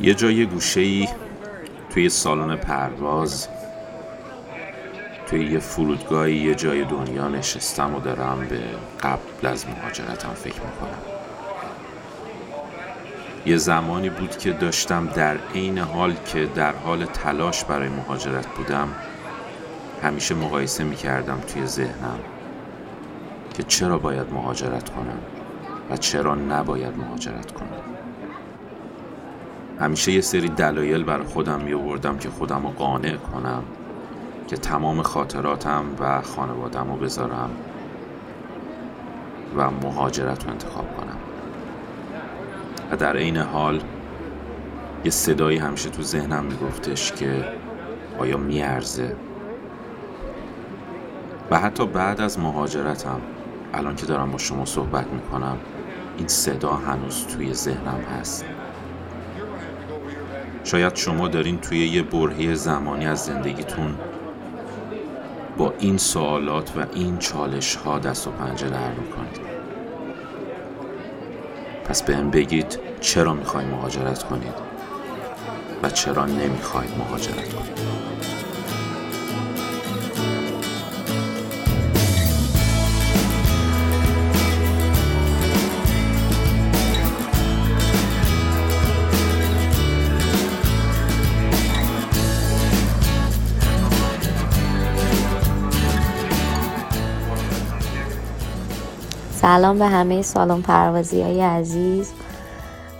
یه جای گوشه ای توی سالن پرواز توی یه فرودگاهی یه جای دنیا نشستم و دارم به قبل از مهاجرتم فکر می‌کنم. یه زمانی بود که داشتم در عین حال که در حال تلاش برای مهاجرت بودم همیشه مقایسه می‌کردم توی ذهنم که چرا باید مهاجرت کنم و چرا نباید مهاجرت کنم. همیشه یه سری دلایل برای خودم می آوردم که خودم رو قانع کنم که تمام خاطراتم و خانوادم رو بذارم و مهاجرت رو انتخاب کنم. و در عین حال یه صدایی همیشه تو ذهنم میگفتش که آیا میارزه؟ و حتی بعد از مهاجرتم الان که دارم با شما صحبت می‌کنم این صدا هنوز توی ذهنم هست. شاید شما دارین توی یه برهه زمانی از زندگیتون با این سوالات و این چالش ها دست و پنجه در می‌کنید. پس بهم بگید چرا می‌خواید مهاجرت کنید و چرا نمی‌خواید مهاجرت کنید. سلام به همه سالن پروازی های عزیز.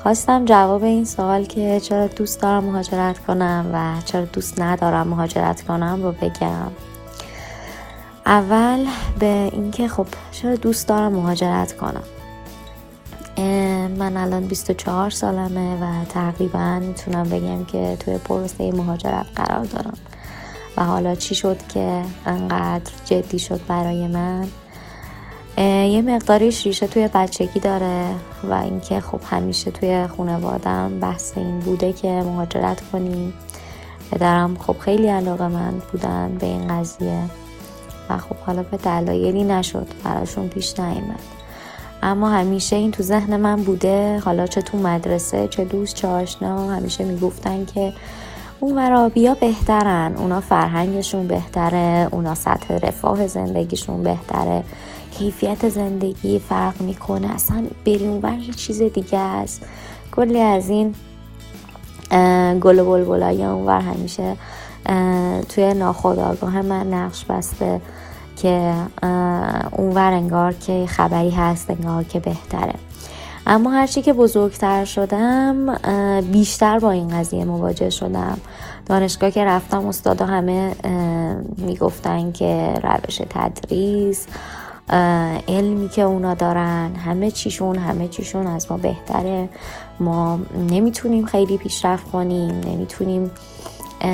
خواستم جواب این سوال که چرا دوست دارم مهاجرت کنم و چرا دوست ندارم مهاجرت کنم رو بگم. اول به اینکه خب چرا دوست دارم مهاجرت کنم. من الان 24 سالمه و تقریبا می‌تونم بگم که توی پروسه مهاجرت قرار دارم. و حالا چی شد که انقدر جدی شد برای من؟ یه مقداریش ریشه توی بچگی داره و اینکه خب همیشه توی خانوادم بحث این بوده که مهاجرت کنیم پدرم خب خیلی علاقه من بودن به این قضیه و خب حالا به دلایلی نشد براشون پیش نیامد اما همیشه این تو ذهن من بوده حالا چه تو مدرسه چه دوست چه آشنا همیشه می‌گفتن که اون ورابیا بهترن. اونا فرهنگشون بهتره اونا سطح رفاه زندگیشون بهتره. کیفیت زندگی فرق می‌کنه. اصلا بریم اونور یه چیز دیگه است. کلی از این گل بلبلای اونور همیشه توی ناخودآگاه من نقش بسته که اونور انگار که خبری هست انگار که بهتره. اما هرچی که بزرگتر شدم بیشتر با این قضیه مواجه شدم. دانشگاه که رفتم استادا همه می‌گفتن که روش تدریس علمی که اونا دارن همه چیشون همه چیشون از ما بهتره. ما نمی‌تونیم خیلی پیشرفت کنیم نمی‌تونیم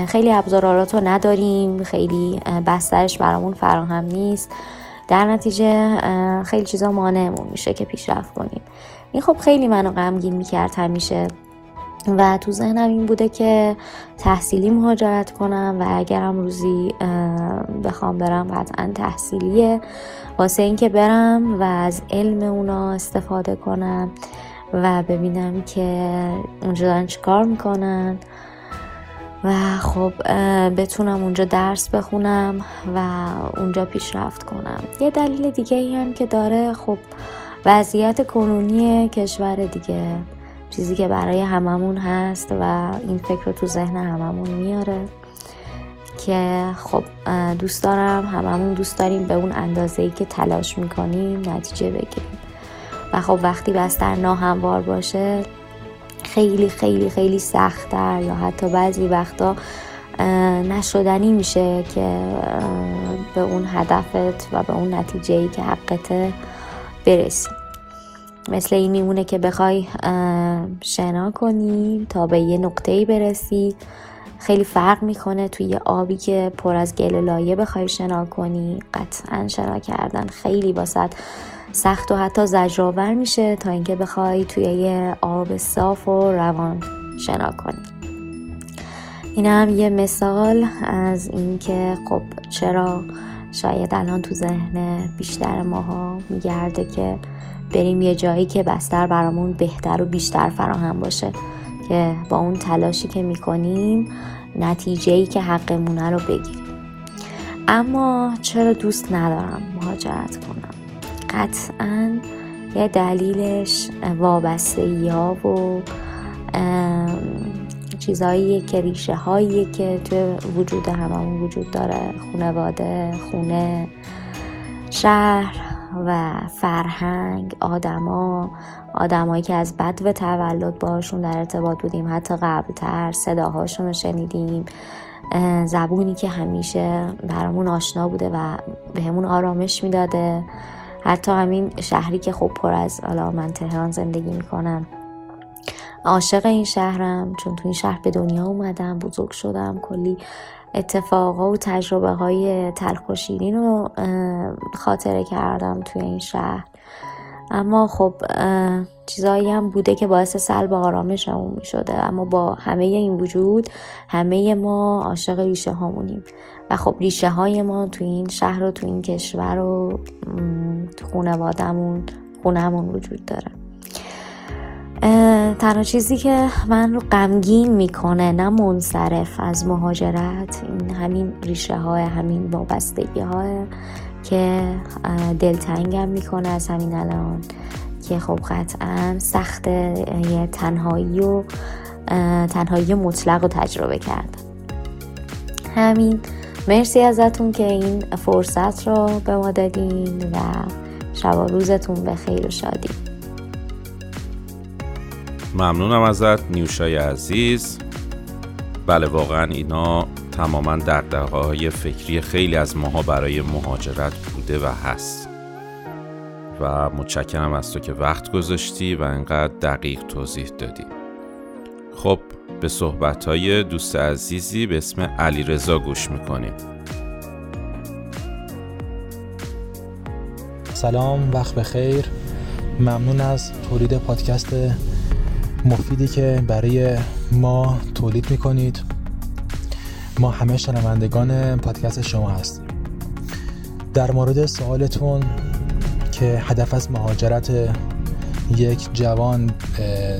خیلی ابزارالات رو نداریم خیلی بسترش برامون فراهم نیست. در نتیجه خیلی چیزا مانعمون میشه که پیشرفت کنیم. این خب خیلی منو غمگین می‌کرد همیشه. و تو ذهنم این بوده که تحصیلی مهاجرت کنم و اگرم روزی بخوام برم قطعا تحصیلیه. واسه اینکه برم و از علم اونا استفاده کنم و ببینم که اونجا دارن چیکار می‌کنن. و خب بتونم اونجا درس بخونم و اونجا پیشرفت کنم. یه دلیل دیگه ای هم که داره خب وضعیت کنونی کشور دیگه. چیزی که برای هممون هست و این فکر رو تو ذهن هممون میاره که خب دوست دارم هممون دوست داریم به اون اندازه ای که تلاش می‌کنیم نتیجه بگیریم. و خب وقتی بستر ناهموار باشه خیلی خیلی خیلی سختتر یا حتی بعضی وقتا نشدنی میشه که به اون هدفت و به اون نتیجه ای که حقته برسی. مثل این میمونه که بخوای شنا کنی تا به یه نقطه ای برسی. خیلی فرق می‌کنه توی یه آبی که پر از گل لایه بخوای شنا کنی. قطعا شنا کردن خیلی باسد سخت و حتی زجرآور میشه تا اینکه بخوای توی یه آب صاف و روان شنا کنی. این هم یه مثال از اینکه خب چرا شاید الان تو ذهن بیشتر ماها میگرده که بریم یه جایی که بستر برامون بهتر و بیشتر فراهم باشه که با اون تلاشی که می‌کنیم نتیجه ای که حقمونه رو بگیریم. اما چرا دوست ندارم مهاجرت کنم؟ قطعا یه دلیلش وابسته ها و چیزهایی که ریشه هایی که توی وجود هممون وجود داره. خونواده خونه شهر و فرهنگ آدما آدمایی که از بد و تولد باشون در ارتباط بودیم. حتی قبلتر صداهاشون رو شنیدیم. زبونی که همیشه برامون آشنا بوده و بهمون آرامش می‌داده. حتی همین شهری که خب پر از حالا من تهران زندگی می‌کنم. عاشق این شهرم چون تو این شهر به دنیا اومدم بزرگ شدم. کلی اتفاقا و تجربه های تلخ و شیرین رو خاطره کردم توی این شهر. اما خب چیزایی هم بوده که باعث سلب آرامشمون می شده اما با همه این وجود همه ما عاشق ریشه هامونیم. و خب ریشه های ما تو این شهر و تو این کشور و خونوادمون خونهمون وجود داره. تنها چیزی که من رو غمگین می‌کنه نه منصرف از مهاجرت این همین ریشه های همین وابستگی های که دلتنگم می‌کنه از همین الان. که خب قطعا سخت یه تنهایی و تنهایی مطلق رو تجربه کردم همین. مرسی ازتون که این فرصت رو به ما دادین و شب و روزتون به خیر و شادی. ممنونم ازت نیوشای عزیز. بله واقعا اینا تماما دقدقه های فکری خیلی از ماها برای مهاجرت بوده و هست. و متشکرم از تو که وقت گذاشتی و انقدر دقیق توضیح دادی. خب به صحبت های دوست عزیزی به اسم علی رضا گوش می‌کنیم. سلام وقت بخیر. ممنون از تولید پادکست مفیدی که برای ما تولید می‌کنید. ما همه شنوندگان پادکست شما هستیم. در مورد سوالتون که هدف از مهاجرت یک جوان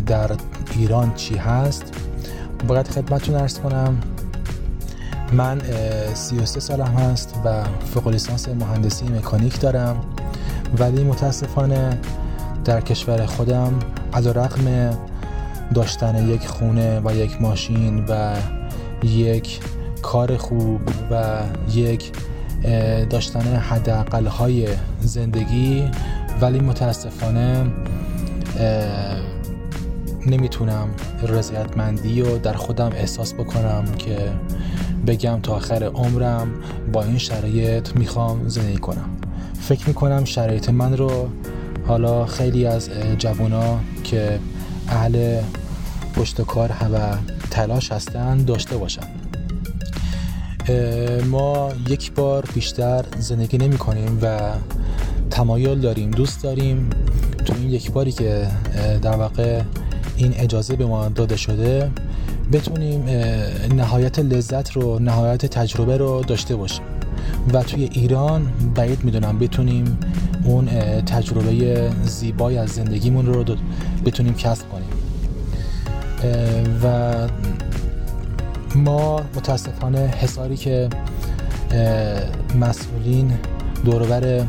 در ایران چی هست باید خدمتتون ارز کنم. من 33 سالم هست و فوق لیسانس مهندسی مکانیک دارم. ولی متاسفانه در کشور خودم علیرغم داشتن یک خونه و یک ماشین و یک کار خوب و یک داشتن حداقل های زندگی. ولی متاسفانه نمی‌تونم رضایتمندی رو در خودم احساس بکنم که بگم تا آخر عمرم با این شرایط می‌خوام زندگی کنم. فکر می‌کنم شرایط من رو حالا خیلی از جوونا که اهل پشت کار و تلاش هستن داشته باشن. ما یک بار بیشتر زندگی نمی کنیم و تمایل داریم دوست داریم. تو این یک باری که در واقع این اجازه به ما داده شده بتونیم نهایت لذت رو نهایت تجربه رو داشته باشیم. و توی ایران بعید می‌دونم بتونیم اون تجربه زیبای از زندگیمون رو بتونیم کسب کنیم. و ما متاسفانه حساری که مسئولین دورور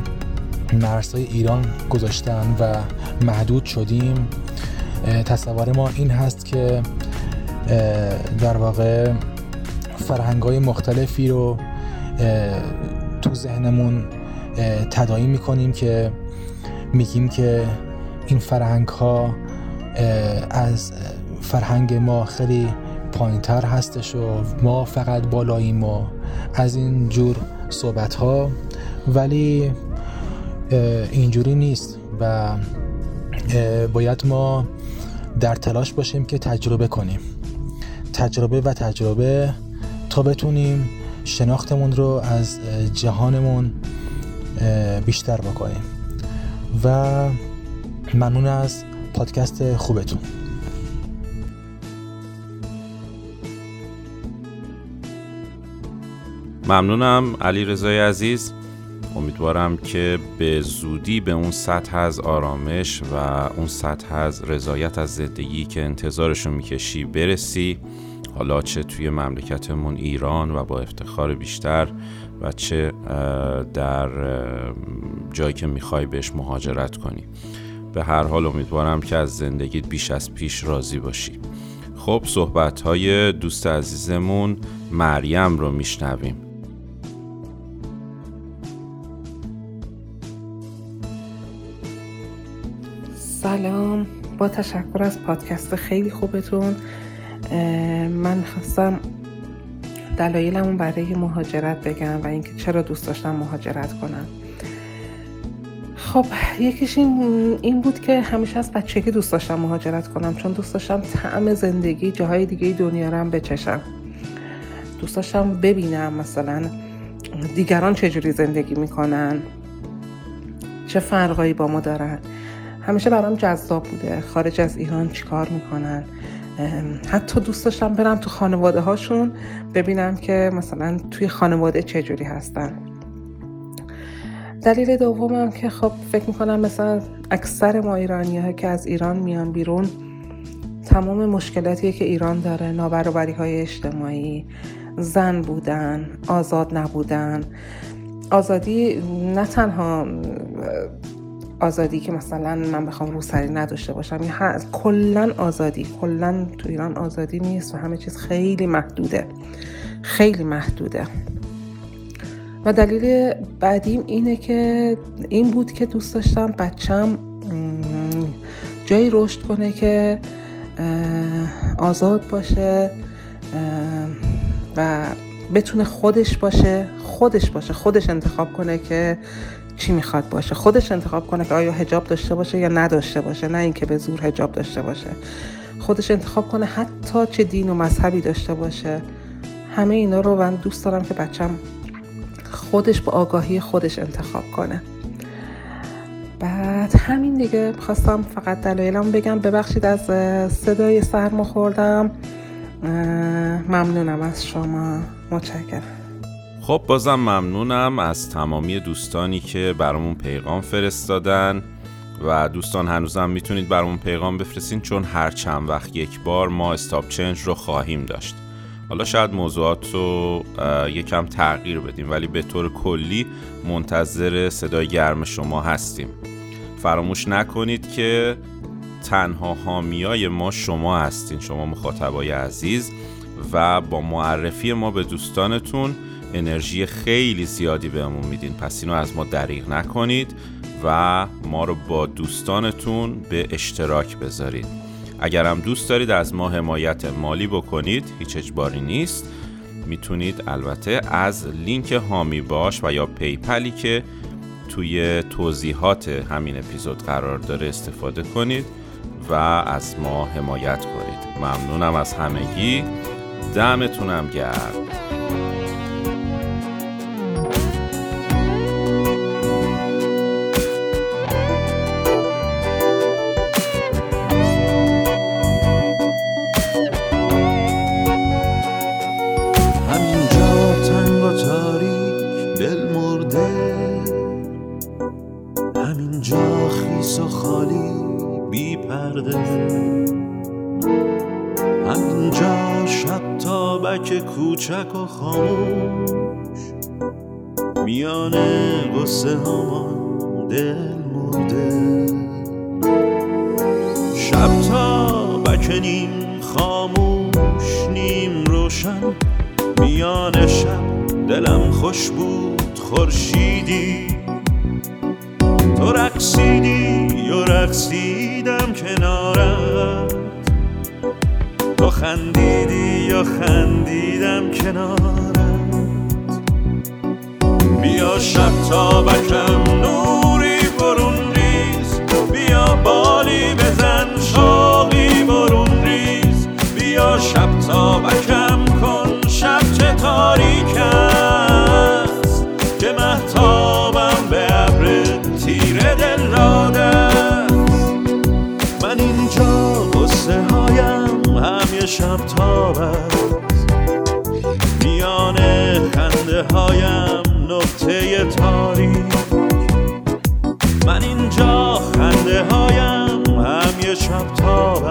مرزهای ایران گذاشتن و محدود شدیم. تصور ما این هست که در واقع فرهنگ های مختلفی رو تو ذهنمون تدایی می‌کنیم که میگیم که این فرهنگ ها از فرهنگ ما خیلی پایینتر هستش و ما فقط بالاییم و از این جور صحبت ها ولی اینجوری نیست و باید ما در تلاش باشیم که تجربه کنیم. تجربه و تجربه تا بتونیم شناختمون رو از جهانمون بیشتر بکنیم. و ممنون از پادکست خوبتون. ممنونم علی رضای عزیز. امیدوارم که به زودی به اون سطح از آرامش و اون سطح از رضایت از زندگی که انتظارشو می‌کشی برسی. حالا چه توی مملکتمون ایران و با افتخار بیشتر و چه در جایی که می‌خوای بهش مهاجرت کنی. به هر حال امیدوارم که از زندگیت بیش از پیش راضی باشی. خب صحبت های دوست عزیزمون مریم رو میشنویم. سلام. با تشکر از پادکست خیلی خوبتون. من خواستم دلایلمون برای مهاجرت بگم و اینکه چرا دوست داشتم مهاجرت کنم. خب یکیش این, این بود که همیشه از بچگی دوست داشتم مهاجرت کنم چون دوست داشتم طعم زندگی جاهای دیگه دنیا رو هم بچشم. دوست داشتم ببینم مثلا دیگران چجوری زندگی می‌کنن چه فرقایی با ما دارن. همیشه برام جذاب بوده. خارج از ایران چیکار می‌کنن؟ حتی دوست داشتم برم تو خانواده هاشون ببینم که مثلا توی خانواده چجوری هستن. دلیل دومم که خب فکر می‌کنم مثلا اکثر ما ایرانی ها که از ایران میان بیرون تمام مشکلاتی که ایران داره. نابرابری های اجتماعی زن بودن آزاد نبودن. آزادی نه تنها آزادی که مثلا من بخوام روسری نداشته باشم یا کلا آزادی کلا تو ایران آزادی نیست و همه چیز خیلی محدوده. خیلی محدوده. و دلیل بعدیم اینه که این بود که دوست داشتم بچم جایی رشد کنه که آزاد باشه و بتونه خودش باشه خودش باشه خودش انتخاب کنه که چی می‌خواد باشه؟ خودش انتخاب کنه که آیا هجاب داشته باشه یا نداشته باشه نه اینکه به زور هجاب داشته باشه. خودش انتخاب کنه حتی چه دین و مذهبی داشته باشه. همه اینا رو من دوست دارم که بچم خودش با آگاهی خودش انتخاب کنه. بعد همین دیگه خواستم فقط دلایلم بگم. ببخشید از صدای سرما خوردم. ممنونم از شما. متشکرم. خب بازم ممنونم از تمامی دوستانی که برامون پیغام فرستادن و دوستان هنوزم می‌تونید برامون پیغام بفرستین چون هر چند وقت یک بار ما استاپ چنج رو خواهیم داشت. حالا شاید موضوعات رو یکم تغییر بدیم ولی به طور کلی منتظر صدای گرم شما هستیم. فراموش نکنید که تنها حامیای ما شما هستین شما مخاطبای عزیز و با معرفی ما به دوستانتون انرژی خیلی زیادی بهمون میدین. پس اینو از ما دریغ نکنید و ما رو با دوستانتون به اشتراک بذارید. اگرم دوست دارید از ما حمایت مالی بکنید هیچ اجباری نیست. می‌تونید البته از لینک حامی باش و یا PayPal ی که توی توضیحات همین اپیزود قرار داره استفاده کنید و از ما حمایت کنید. ممنونم از همگی. دمتونم گرم. میان قصه هامان دل مرده. شب تا بکنیم خاموش نیم روشن. میان شب دلم خوش بود خورشیدی. تو رقصیدی و رقصیدم کنارت. تو خندیدی یا خندیدم کنارت. بیا شب تا بکم نوری برون ریز. بیا بالی بزن شاقی برون ریز. بیا شب تا بکم کن شب چه تاریک که به دل من اینجا هایم شب تاب است میان خنده هایم نقطه تاریک من اینجا خنده هایم هم یه شب تاب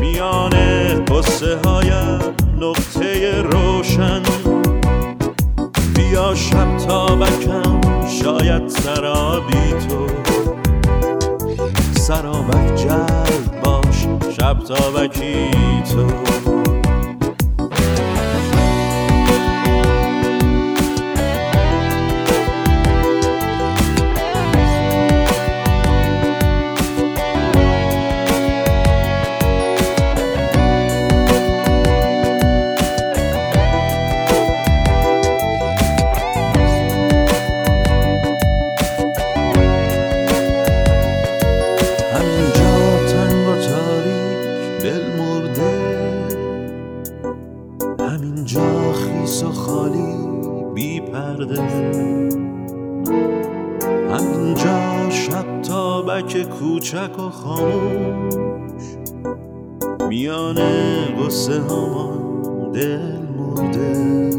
میان قصه هایم نقطه روشن. بیا شب تابکم شاید سرابی تو. سرابک جلب باش شب تابکی تو. میان قصه هامان دل مرده.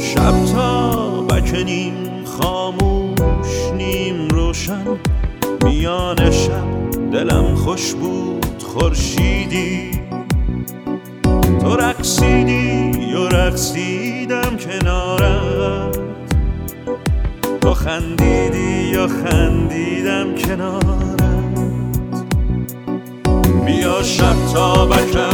شب تابک نیم خاموش نیم روشن. میان شب دلم خوش بود خورشیدی. تو رقصیدی و رقصیدم کنارت. تو خندیدی و خندیدم کنارت بیا شب تا بکم